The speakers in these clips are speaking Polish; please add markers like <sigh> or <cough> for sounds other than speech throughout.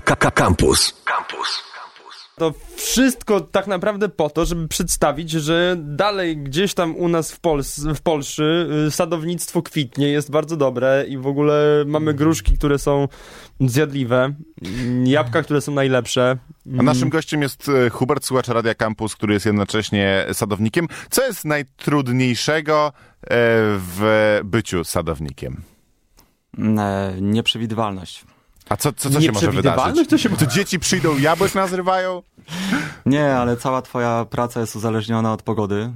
Campus. Campus. To wszystko tak naprawdę po to, żeby przedstawić, że dalej gdzieś tam u nas w, Pols w Polsce y, sadownictwo kwitnie, jest bardzo dobre i w ogóle mamy gruszki, które są zjadliwe, mm, jabłka, które są najlepsze. A naszym gościem jest e, Hubert, słuchacz Radia Campus, który jest jednocześnie sadownikiem. Co jest najtrudniejszego e, w byciu sadownikiem? E, nieprzewidywalność. A co, co, co się może wydarzyć? To się... To dzieci przyjdą, jabłek nazrywają? Nie, ale cała twoja praca jest uzależniona od pogody.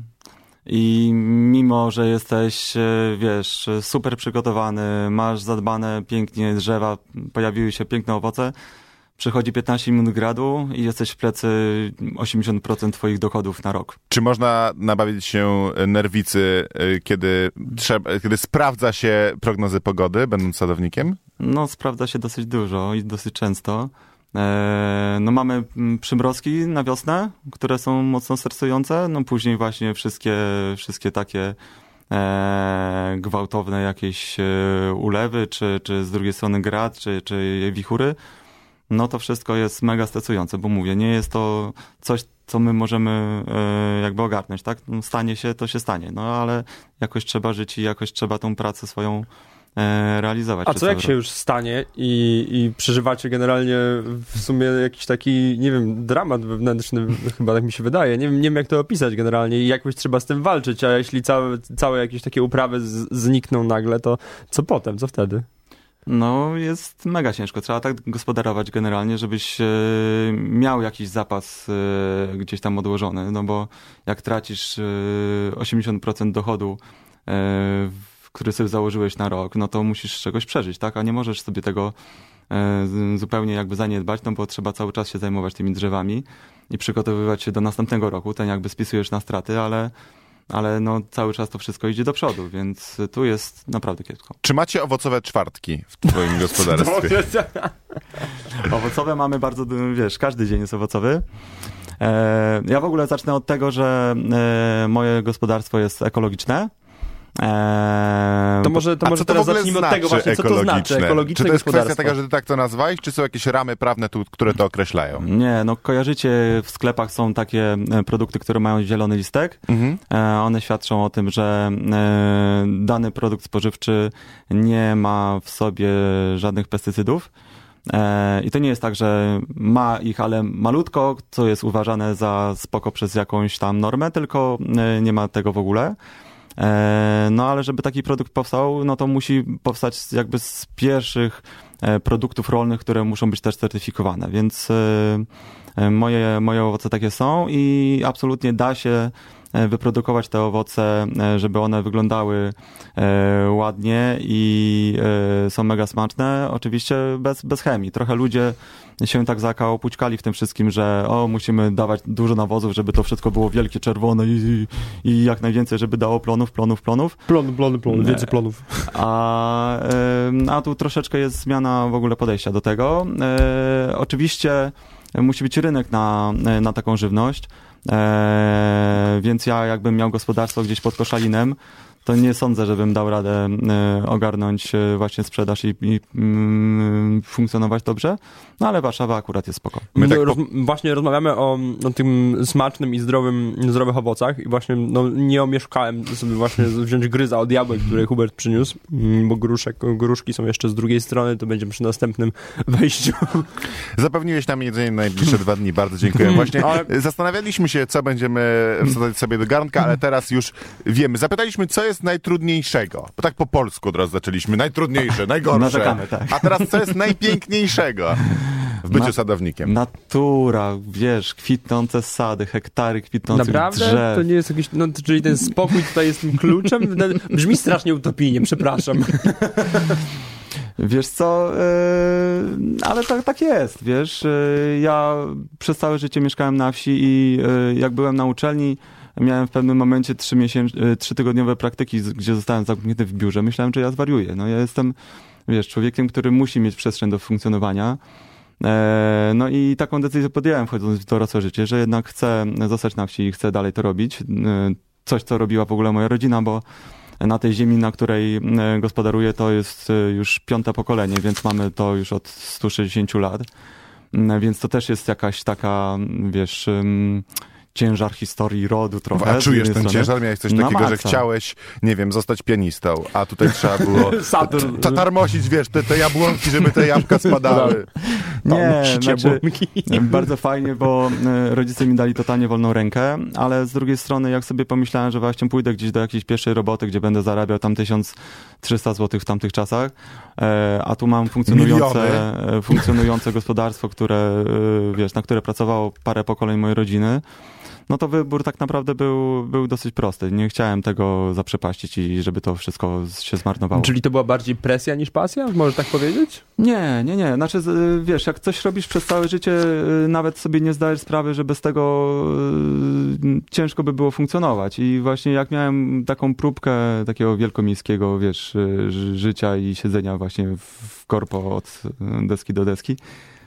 I mimo, że jesteś, e, wiesz, super przygotowany, masz zadbane pięknie drzewa, pojawiły się piękne owoce, przychodzi 15 minut gradu i jesteś w plecy 80% twoich dochodów na rok. Czy można nabawić się nerwicy, e, kiedy, trzeba, kiedy sprawdza się prognozy pogody, będąc sadownikiem? No, sprawdza się dosyć dużo i dosyć często. E, no mamy mm, przymrozki na wiosnę, które są mocno stresujące, no później właśnie wszystkie, wszystkie takie e, gwałtowne jakieś e, ulewy, czy, czy z drugiej strony grad, czy, czy wichury, no to wszystko jest mega stresujące, bo mówię, nie jest to coś, co my możemy e, jakby ogarnąć, tak? No, stanie się, to się stanie, no ale jakoś trzeba żyć i jakoś trzeba tą pracę swoją E, realizować. A co jak się już stanie i, i przeżywacie generalnie w sumie jakiś taki, nie wiem, dramat wewnętrzny, <laughs> chyba tak mi się wydaje. Nie wiem, nie wiem jak to opisać generalnie i jakoś trzeba z tym walczyć, a jeśli całe, całe jakieś takie uprawy z, znikną nagle, to co potem, co wtedy? No, jest mega ciężko. Trzeba tak gospodarować generalnie, żebyś e, miał jakiś zapas e, gdzieś tam odłożony, no bo jak tracisz e, 80% dochodu e, który sobie założyłeś na rok, no to musisz czegoś przeżyć, tak? A nie możesz sobie tego zupełnie jakby zaniedbać, no bo trzeba cały czas się zajmować tymi drzewami i przygotowywać się do następnego roku. Ten jakby spisujesz na straty, ale ale no, cały czas to wszystko idzie do przodu, więc tu jest naprawdę kiepsko. Czy macie owocowe czwartki w twoim gospodarstwie? <laughs> owocowe mamy bardzo, wiesz, każdy dzień jest owocowy. E, ja w ogóle zacznę od tego, że e, moje gospodarstwo jest ekologiczne. Eee, to może, to może teraz zacznijmy od tego właśnie, co to znaczy ekologiczne Czy to jest kwestia taka, że ty tak to nazwałeś, czy są jakieś ramy prawne, tu, które to określają? Nie, no kojarzycie, w sklepach są takie e, produkty, które mają zielony listek. Mhm. E, one świadczą o tym, że e, dany produkt spożywczy nie ma w sobie żadnych pestycydów. I to nie jest tak, że ma ich, ale malutko, co jest uważane za spoko przez jakąś tam normę, tylko nie ma tego w ogóle. E, no ale żeby taki produkt powstał, no to musi powstać jakby z pierwszych e, produktów rolnych, które muszą być też certyfikowane, więc e, moje, moje owoce takie są i absolutnie da się wyprodukować te owoce, żeby one wyglądały ładnie i są mega smaczne, oczywiście bez, bez chemii. Trochę ludzie się tak zakałopućkali w tym wszystkim, że o, musimy dawać dużo nawozów, żeby to wszystko było wielkie, czerwone i, i jak najwięcej, żeby dało plonów, plonów, plonów. Plon, plony, plony, więcej plonów. A, a tu troszeczkę jest zmiana w ogóle podejścia do tego. E, oczywiście musi być rynek na, na taką żywność, e, więc ja jakbym miał gospodarstwo gdzieś pod Koszalinem, to nie sądzę, żebym dał radę e, ogarnąć e, właśnie sprzedaż i, i mm, funkcjonować dobrze, no ale Warszawa akurat jest spoko. My tak po... Właśnie rozmawiamy o, o, tym smacznym i zdrowym, zdrowych owocach i właśnie no, nie omieszkałem sobie właśnie wziąć gryza od jabłek, który Hubert przyniósł, mm, bo gruszek, gruszki są jeszcze z drugiej strony, to będzie przy następnym <laughs> wejściu. Zapewniłeś nam jedzenie na najbliższe dwa dni, bardzo dziękuję. Właśnie ale... zastanawialiśmy się, co będziemy wsadzać sobie do garnka, ale teraz już wiemy. Zapytaliśmy, co jest jest najtrudniejszego? Bo tak po polsku od razu zaczęliśmy. Najtrudniejsze, najgorsze. <laughs> Narzekamy, tak. A teraz co jest najpiękniejszego w byciu Na, sadownikiem? Natura, wiesz, kwitnące sady, hektary kwitnących Naprawdę? drzew. To nie jest jakiś, no, czyli ten spokój tutaj jest tym kluczem? <laughs> Brzmi strasznie utopijnie, przepraszam. Wiesz co, yy, ale tak, tak jest, wiesz. Yy, ja przez całe życie mieszkałem na wsi i yy, jak byłem na uczelni, miałem w pewnym momencie trzy, trzy tygodniowe praktyki, gdzie zostałem zamknięty w biurze. Myślałem, że ja zwariuję. No ja jestem, wiesz, człowiekiem, który musi mieć przestrzeń do funkcjonowania. E, no i taką decyzję podjąłem wchodząc w dorosłe życie, że jednak chcę zostać na wsi i chcę dalej to robić. E, coś, co robiła w ogóle moja rodzina, bo na tej ziemi, na której e, gospodaruję, to jest już piąte pokolenie, więc mamy to już od 160 lat. więc to też jest jakaś taka, wiesz ciężar historii rodu trochę. A czujesz ten strony. ciężar? Miałeś coś takiego, że chciałeś, nie wiem, zostać pianistą, a tutaj trzeba było <laughs> tarmosić, wiesz, te, te jabłonki, żeby te jabłka spadały. <laughs> Nie, znaczy, <laughs> bardzo fajnie, bo e, rodzice mi dali totalnie wolną rękę, ale z drugiej strony, jak sobie pomyślałem, że właśnie pójdę gdzieś do jakiejś pierwszej roboty, gdzie będę zarabiał tam 1300 zł w tamtych czasach, e, a tu mam funkcjonujące, e, funkcjonujące gospodarstwo, które, wiesz, na które pracowało parę pokoleń mojej rodziny, no to wybór tak naprawdę był, był dosyć prosty. Nie chciałem tego zaprzepaścić i żeby to wszystko się zmarnowało. Czyli to była bardziej presja niż pasja? Może tak powiedzieć? Nie, nie, nie. Znaczy, wiesz, jak coś robisz przez całe życie, y, nawet sobie nie zdajesz sprawy, że bez tego y, ciężko by było funkcjonować. I właśnie jak miałem taką próbkę takiego wielkomiejskiego, wiesz, y, życia i siedzenia właśnie w korpo od deski do deski,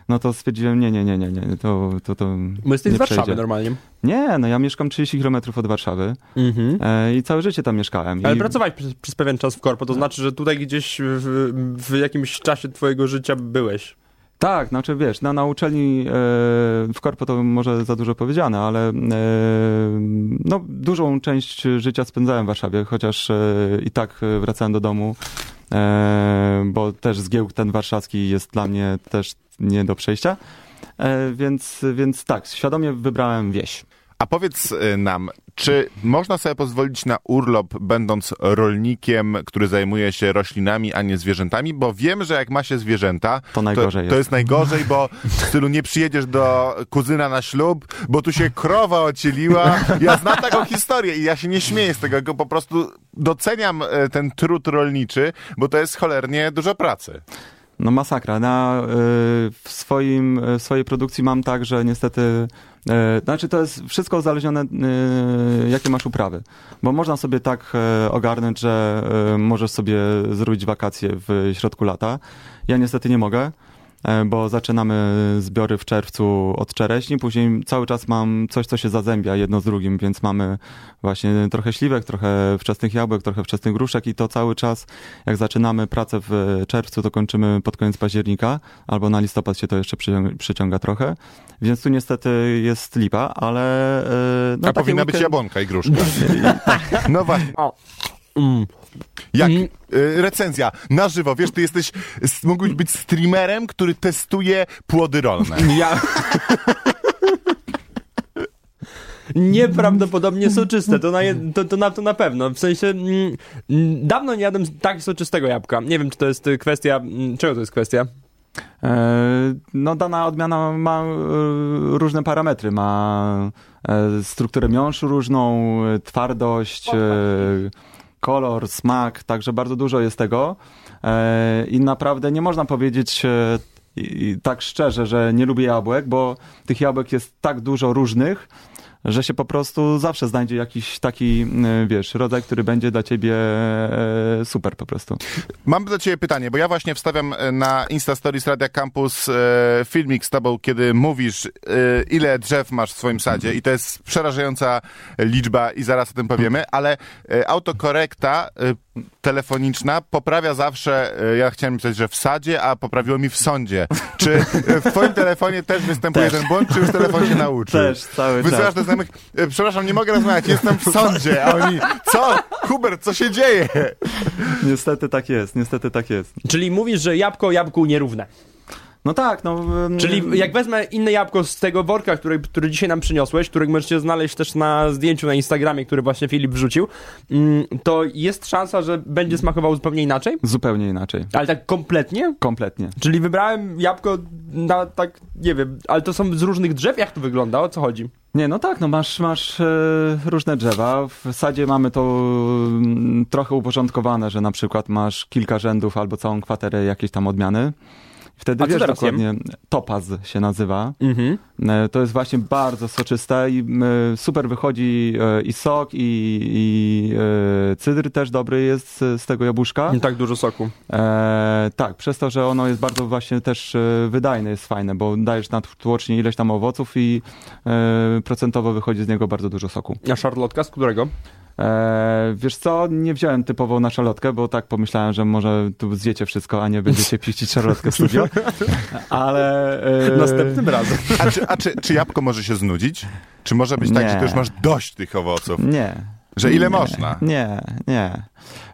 no to stwierdziłem, nie, nie, nie, nie, nie, to, to, to Bo jesteś z Warszawy przejdzie. normalnie. Nie, no ja mieszkam 30 km od Warszawy mhm. e, i całe życie tam mieszkałem. Ale I... pracowałeś przez, przez, pewien czas w korpo, to no. znaczy, że tutaj gdzieś w, w jakimś czasie twojego życia byłeś. Tak, znaczy wiesz, na, na uczelni e, w korpo to może za dużo powiedziane, ale e, no, dużą część życia spędzałem w Warszawie, chociaż e, i tak wracałem do domu, e, bo też zgiełk ten warszawski jest dla mnie też nie do przejścia. E, więc, więc tak, świadomie wybrałem wieś. A powiedz y, nam, czy można sobie pozwolić na urlop, będąc rolnikiem, który zajmuje się roślinami, a nie zwierzętami? Bo wiem, że jak ma się zwierzęta, to, najgorzej to, jest. to jest najgorzej, bo w stylu nie przyjedziesz do kuzyna na ślub, bo tu się krowa ocieliła. Ja znam taką historię i ja się nie śmieję z tego, po prostu doceniam e, ten trud rolniczy, bo to jest cholernie dużo pracy. No masakra. Na, y, w, swoim, w swojej produkcji mam tak, że niestety y, znaczy to jest wszystko uzależnione y, jakie masz uprawy. Bo można sobie tak ogarnąć, że możesz sobie zrobić wakacje w środku lata. Ja niestety nie mogę. E, bo zaczynamy zbiory w czerwcu od czereśni, później cały czas mam coś, co się zazębia jedno z drugim, więc mamy właśnie trochę śliwek, trochę wczesnych jabłek, trochę wczesnych gruszek i to cały czas, jak zaczynamy pracę w czerwcu, to kończymy pod koniec października, albo na listopad się to jeszcze przyciąga trochę, więc tu niestety jest lipa, ale... E, no, A powinna weekend... być jabłonka i gruszka. <laughs> no właśnie. Mm. Jak mm. y, recenzja na żywo, wiesz, ty jesteś, mógłbyś być streamerem, który testuje płody rolne. <laughs> Ja... Nieprawdopodobnie soczyste, to na, to, to, na, to na pewno. W sensie, mm, mm, dawno nie jadłem tak soczystego jabłka. Nie wiem, czy to jest kwestia, mm, czego to jest kwestia? E, no, dana odmiana ma e, różne parametry. Ma e, strukturę miąższu różną, twardość, kolor, smak, także bardzo dużo jest tego. E, I naprawdę nie można powiedzieć e, tak szczerze, że nie lubię jabłek, bo tych jabłek jest tak dużo różnych, że się po prostu zawsze znajdzie jakiś taki, wiesz, rodzaj, który będzie dla ciebie e, super po prostu. Mam do ciebie pytanie, bo ja właśnie wstawiam e, na Insta Stories Radia Campus e, filmik z tobą, kiedy mówisz, ile drzew masz w swoim sadzie i to jest przerażająca liczba i zaraz o tym powiemy, ale autokorekta telefoniczna poprawia zawsze, ja chciałem pisać, że w sadzie, a poprawiło mi w sądzie. Czy w twoim telefonie też występuje też. ten błąd, czy już telefon się nauczył? Też, cały Wysyłasz czas znajomych, e, przepraszam, nie mogę rozmawiać, jestem w sądzie, a oni, co? Hubert, co się dzieje? Niestety tak jest, niestety tak jest. Czyli mówisz, że jabłko jabłku nierówne. No tak, no. Czyli jak wezmę inne jabłko z tego worka, który, który dzisiaj nam przyniosłeś, którego możecie znaleźć też na zdjęciu na Instagramie, który właśnie Filip wrzucił, mm, to jest szansa, że będzie smakował zupełnie inaczej? Zupełnie inaczej. Ale tak kompletnie? Kompletnie. Czyli wybrałem jabłko na tak, nie wiem, ale to są z różnych drzew? Jak to wygląda? O co chodzi? Nie, no tak, no masz, masz e, różne drzewa. W sadzie mamy to mm, trochę uporządkowane, że na przykład masz kilka rzędów albo całą kwaterę jakiejś tam odmiany. Wtedy A wiesz dokładnie, jem? topaz się nazywa. Mhm. E, to jest właśnie bardzo soczyste i e, super wychodzi e, i sok, i, i cydr też dobry jest z tego jabłuszka. Nie tak dużo soku. E, tak, przez to, że ono jest bardzo właśnie też wydajne, jest fajne, bo dajesz na tłocznie ileś tam owoców i procentowo wychodzi z niego bardzo dużo soku. A szarlotka z którego? E, wiesz co, nie wziąłem typowo na szalotkę, bo tak pomyślałem, że może tu zjecie wszystko, a nie będziecie piścić szalotkę w studio. <laughs> Ale... E... Następnym razem. A, czy, a czy, czy jabłko może się znudzić? Czy może być nie. tak, że ty już masz dość tych owoców? Nie. Że ile nie, można? Nie, nie.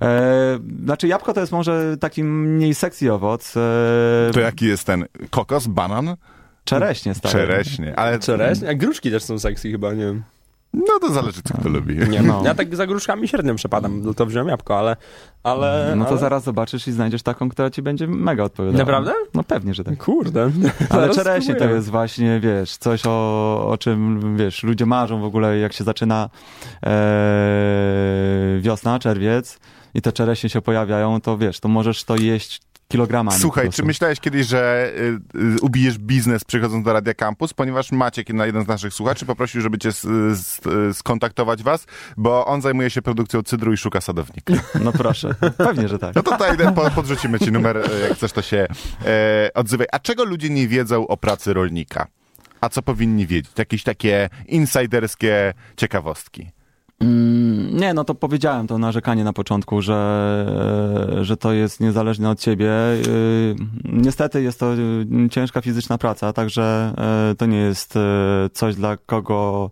E, znaczy jabłko to jest może taki mniej sexy owoc. E... To jaki jest ten? Kokos? Banan? Czereśnie, stary. Czereśnie, ale... Czereśnie? A gruszki też są sexy chyba, nie wiem. No to zależy, co kto lubi. Nie, no. Ja tak za gruszkami średnio przepadam, no to wziąłem jabłko, ale... ale no to ale... zaraz zobaczysz i znajdziesz taką, która ci będzie mega odpowiadała. Naprawdę? No pewnie, że tak. Kurde. <laughs> Ale czereśnie to jest właśnie, wiesz, coś o, o czym, wiesz, ludzie marzą w ogóle, jak się zaczyna e, wiosna, czerwiec i te czereśnie się pojawiają, to wiesz, to możesz to jeść kilogramami. Słuchaj, czy myślałeś kiedyś, że y, y, ubijesz biznes przychodząc do Radia Campus, ponieważ Maciek, jeden z naszych słuchaczy, poprosił, żeby cię skontaktować was, bo on zajmuje się produkcją cydru i szuka sadownika. No proszę, pewnie, że tak. No to tutaj po, podrzucimy ci numer, jak chcesz, to się e, odzywaj. A czego ludzie nie wiedzą o pracy rolnika? A co powinni wiedzieć? Jakieś takie insiderskie ciekawostki. Mm, nie, no to powiedziałem to narzekanie na początku, że, że to jest niezależne od ciebie. Y, niestety jest to y, ciężka fizyczna praca, także y, to nie jest coś dla kogo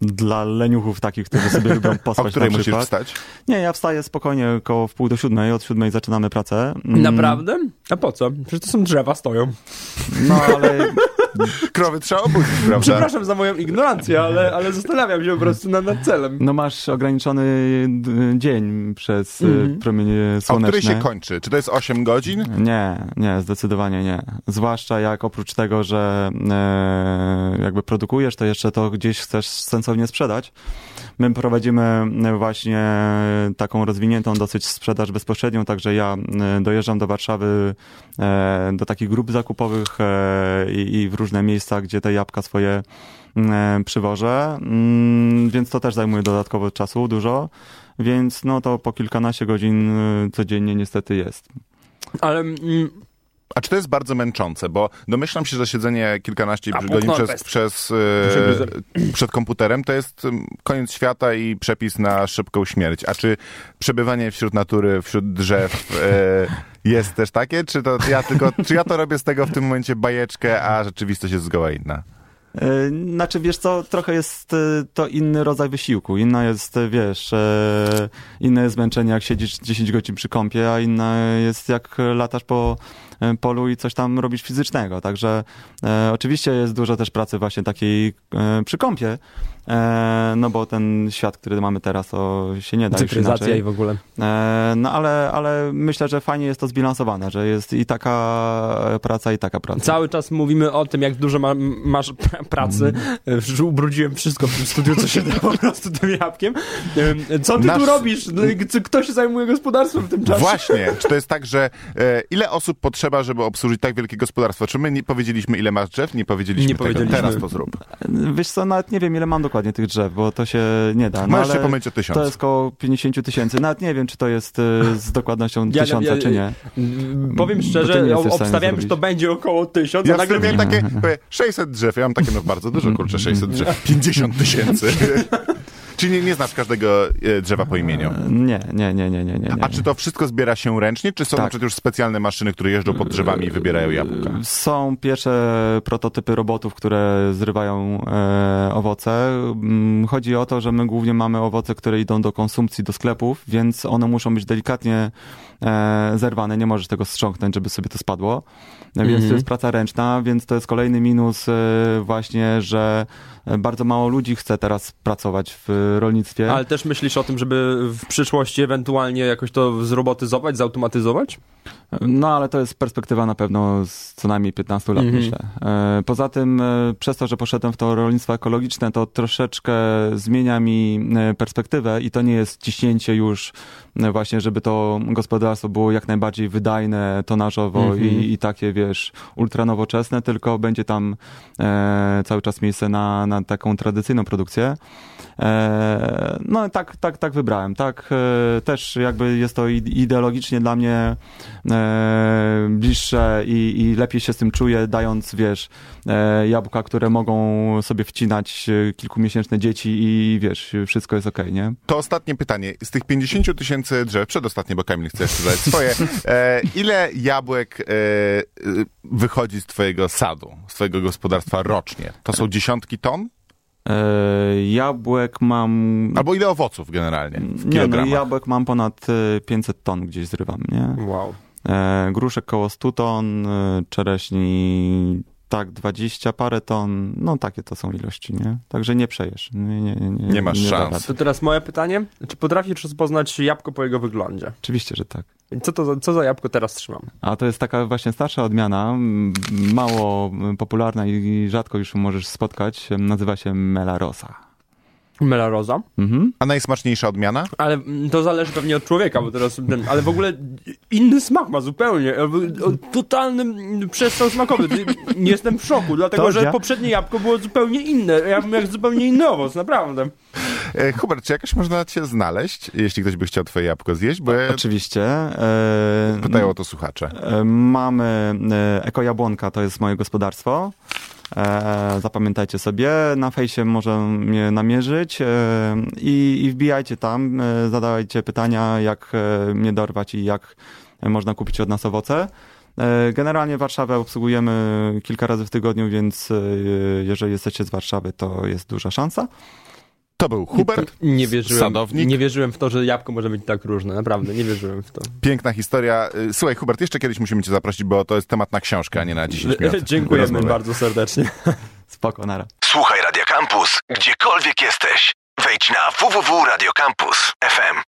dla leniuchów takich, którzy sobie lubią <laughs> pospać O której na musisz wstać? Nie, ja wstaję spokojnie około w pół do siódmej, od siódmej zaczynamy pracę. Mm. Naprawdę? A po co? Przecież to są drzewa, stoją. No, ale... <laughs> <laughs> Krowy trzeba obudzić, prawda? Przepraszam za moją ignorancję, ale, ale zastanawiam się po prostu nad, nad celem. No masz ograniczony dzień przez mm. promienie słoneczne. A o której się kończy? Czy to jest 8 godzin? Nie, nie, zdecydowanie nie. Zwłaszcza jak oprócz tego, że e, jakby produkujesz, to jeszcze to gdzieś chcesz sensownie sprzedać. My prowadzimy właśnie taką rozwiniętą dosyć sprzedaż bezpośrednią, także ja e, dojeżdżam do Warszawy e, do takich grup zakupowych e, i w różne miejsca, gdzie te jabłka swoje przywożę, mm, więc to też zajmuje dodatkowo czasu dużo, więc no to po kilkanaście godzin codziennie niestety jest. Ale mm, a czy to jest bardzo męczące? Bo domyślam się, że siedzenie kilkanaście A, godzin przez, przez, yy, przed komputerem to jest koniec świata i przepis na szybką śmierć. A czy przebywanie wśród natury, wśród drzew yy, jest też takie? Czy, to ja tylko, czy ja to robię z tego w tym momencie bajeczkę, a rzeczywistość jest zgoła inna? E, znaczy, wiesz co, trochę jest to inny rodzaj wysiłku. Inna jest, wiesz, inne jest zmęczenie, jak siedzisz 10 godzin przy kąpie, a inna jest jak latasz po polu i coś tam robić fizycznego. Także e, oczywiście jest dużo też pracy właśnie takiej e, przy kąpie, e, no bo ten świat, który mamy teraz, to się nie da Cyfryzacja i w ogóle. E, no ale, ale myślę, że fajnie jest to zbilansowane, że jest i taka praca, i taka praca. Cały czas mówimy o tym, jak dużo ma, masz pracy. Mm. Ubrudziłem wszystko w tym studiu, co się da po prostu tym jabłkiem. Co ty Nasz... tu robisz? Kto się zajmuje gospodarstwem w tym czasie? Właśnie. Czy to jest tak, że e, ile osób potrzeba, żeby obsłużyć tak wielkie gospodarstwo? Czy my nie powiedzieliśmy, ile masz drzew? Nie powiedzieliśmy nie tego. Powiedzieliśmy. Teraz to zrób. Wiesz co, nawet nie wiem, ile mam dokładnie tych drzew, bo to się nie da. No, Możesz się pomylić o tysiąc. To jest około 50 tysięcy. Nawet nie wiem, czy to jest y, z dokładnością ja, tysiąca, ja, ja, czy nie. Powiem szczerze, obstawiam, że to będzie około tysiąc. Ja nagle miałem takie <laughs> 600 drzew. Ja mam takie, no bardzo dużo, kurczę, 600 drzew. 50 tysięcy. <laughs> Czy nie, nie znasz każdego e, drzewa po imieniu? Nie, nie, nie, nie, nie. nie, A czy to wszystko zbiera się ręcznie, czy są tak. na przykład już specjalne maszyny, które jeżdżą pod drzewami i wybierają jabłka? Są pierwsze prototypy robotów, które zrywają e, owoce. Mm, chodzi o to, że my głównie mamy owoce, które idą do konsumpcji, do sklepów, więc one muszą być delikatnie e, zerwane. Nie możesz tego strząknąć, żeby sobie to spadło. Więc mm -hmm. to jest praca ręczna, więc to jest kolejny minus e, właśnie, że bardzo mało ludzi chce teraz pracować w rolnictwie. Ale też myślisz o tym, żeby w przyszłości ewentualnie jakoś to zrobotyzować, zautomatyzować? No, ale to jest perspektywa na pewno z co najmniej 15 lat, -hmm. myślę. E, poza tym, e, przez to, że poszedłem w to rolnictwo ekologiczne, to troszeczkę zmienia mi e, perspektywę i to nie jest ciśnięcie już właśnie, żeby to gospodarstwo było jak najbardziej wydajne, tonażowo -hmm. i, mhm. i, takie, wiesz, ultranowoczesne, tylko będzie tam e, cały czas miejsce na, na taką tradycyjną produkcję. E, no tak, tak, tak wybrałem. Tak, e, też jakby jest to ideologicznie dla mnie e, bliższe i, i lepiej się z tym czuję, dając, wiesz, e, jabłka, które mogą sobie wcinać e, kilkumiesięczne dzieci i wiesz, wszystko jest okej, nie? To ostatnie pytanie. Z tych 50 tysięcy drzew, przedostatnie, bo Kamil chce jeszcze zadać swoje, <laughs> e, ile jabłek e, e, wychodzi z twojego sadu, z twojego gospodarstwa rocznie? To są dziesiątki ton? E, jabłek mam... Albo ile owoców generalnie? W Nie, no kilogramach? jabłek mam ponad e, 500 ton gdzieś zrywam, nie? Wow. E, gruszek koło 100 ton, e, czereśni tak 20 parę ton, no takie to są ilości, nie? Także nie przejesz. Nie, nie, nie, Nie masz szans. To teraz moje pytanie. Czy potrafisz rozpoznać jabłko po jego wyglądzie? Oczywiście, że tak. Co to za, co za jabłko teraz trzymam? A to jest taka właśnie starsza odmiana, mało popularna i rzadko już możesz spotkać. Nazywa się Melarosa. Melaroza. Mhm. A najsmaczniejsza odmiana? Ale mm, to zależy pewnie od człowieka, bo teraz ten, ale w ogóle inny smak ma zupełnie. E, Totalny przestrzał smakowy. Ty- Jestem w szoku, dlatego To że ja? poprzednie jabłko było zupełnie inne. Ja bym jak zupełnie inny owoc, naprawdę. E, Hubert, czy jakoś można cię znaleźć, jeśli ktoś by chciał twoje jabłko zjeść? Bo ja... Oczywiście. E, pytają o to słuchacze. E, Mamy e, Eko Jabłonka, to jest moje gospodarstwo. E, zapamiętajcie sobie, na fejsie może mnie namierzyć e, i, i wbijajcie tam, e, zadawajcie pytania, jak mnie dorwać i jak można kupić od nas owoce. Generalnie Warszawę obsługujemy kilka razy w tygodniu, więc jeżeli jesteście z Warszawy, to jest duża szansa. To był Hubert, Nie wierzyłem, sadownik. nie wierzyłem w to, że jabłko może być tak różne. Naprawdę, nie wierzyłem w to. Piękna historia. Y, Słuchaj, Hubert, jeszcze kiedyś musimy cię zaprosić, bo to jest temat na książkę, a nie na 10 minut. <laughs> Dziękujemy rozmowy. bardzo serdecznie. <laughs> Spoko, nara. Słuchaj Radio Campus, gdziekolwiek jesteś. Wejdź na www.radiocampus.fm.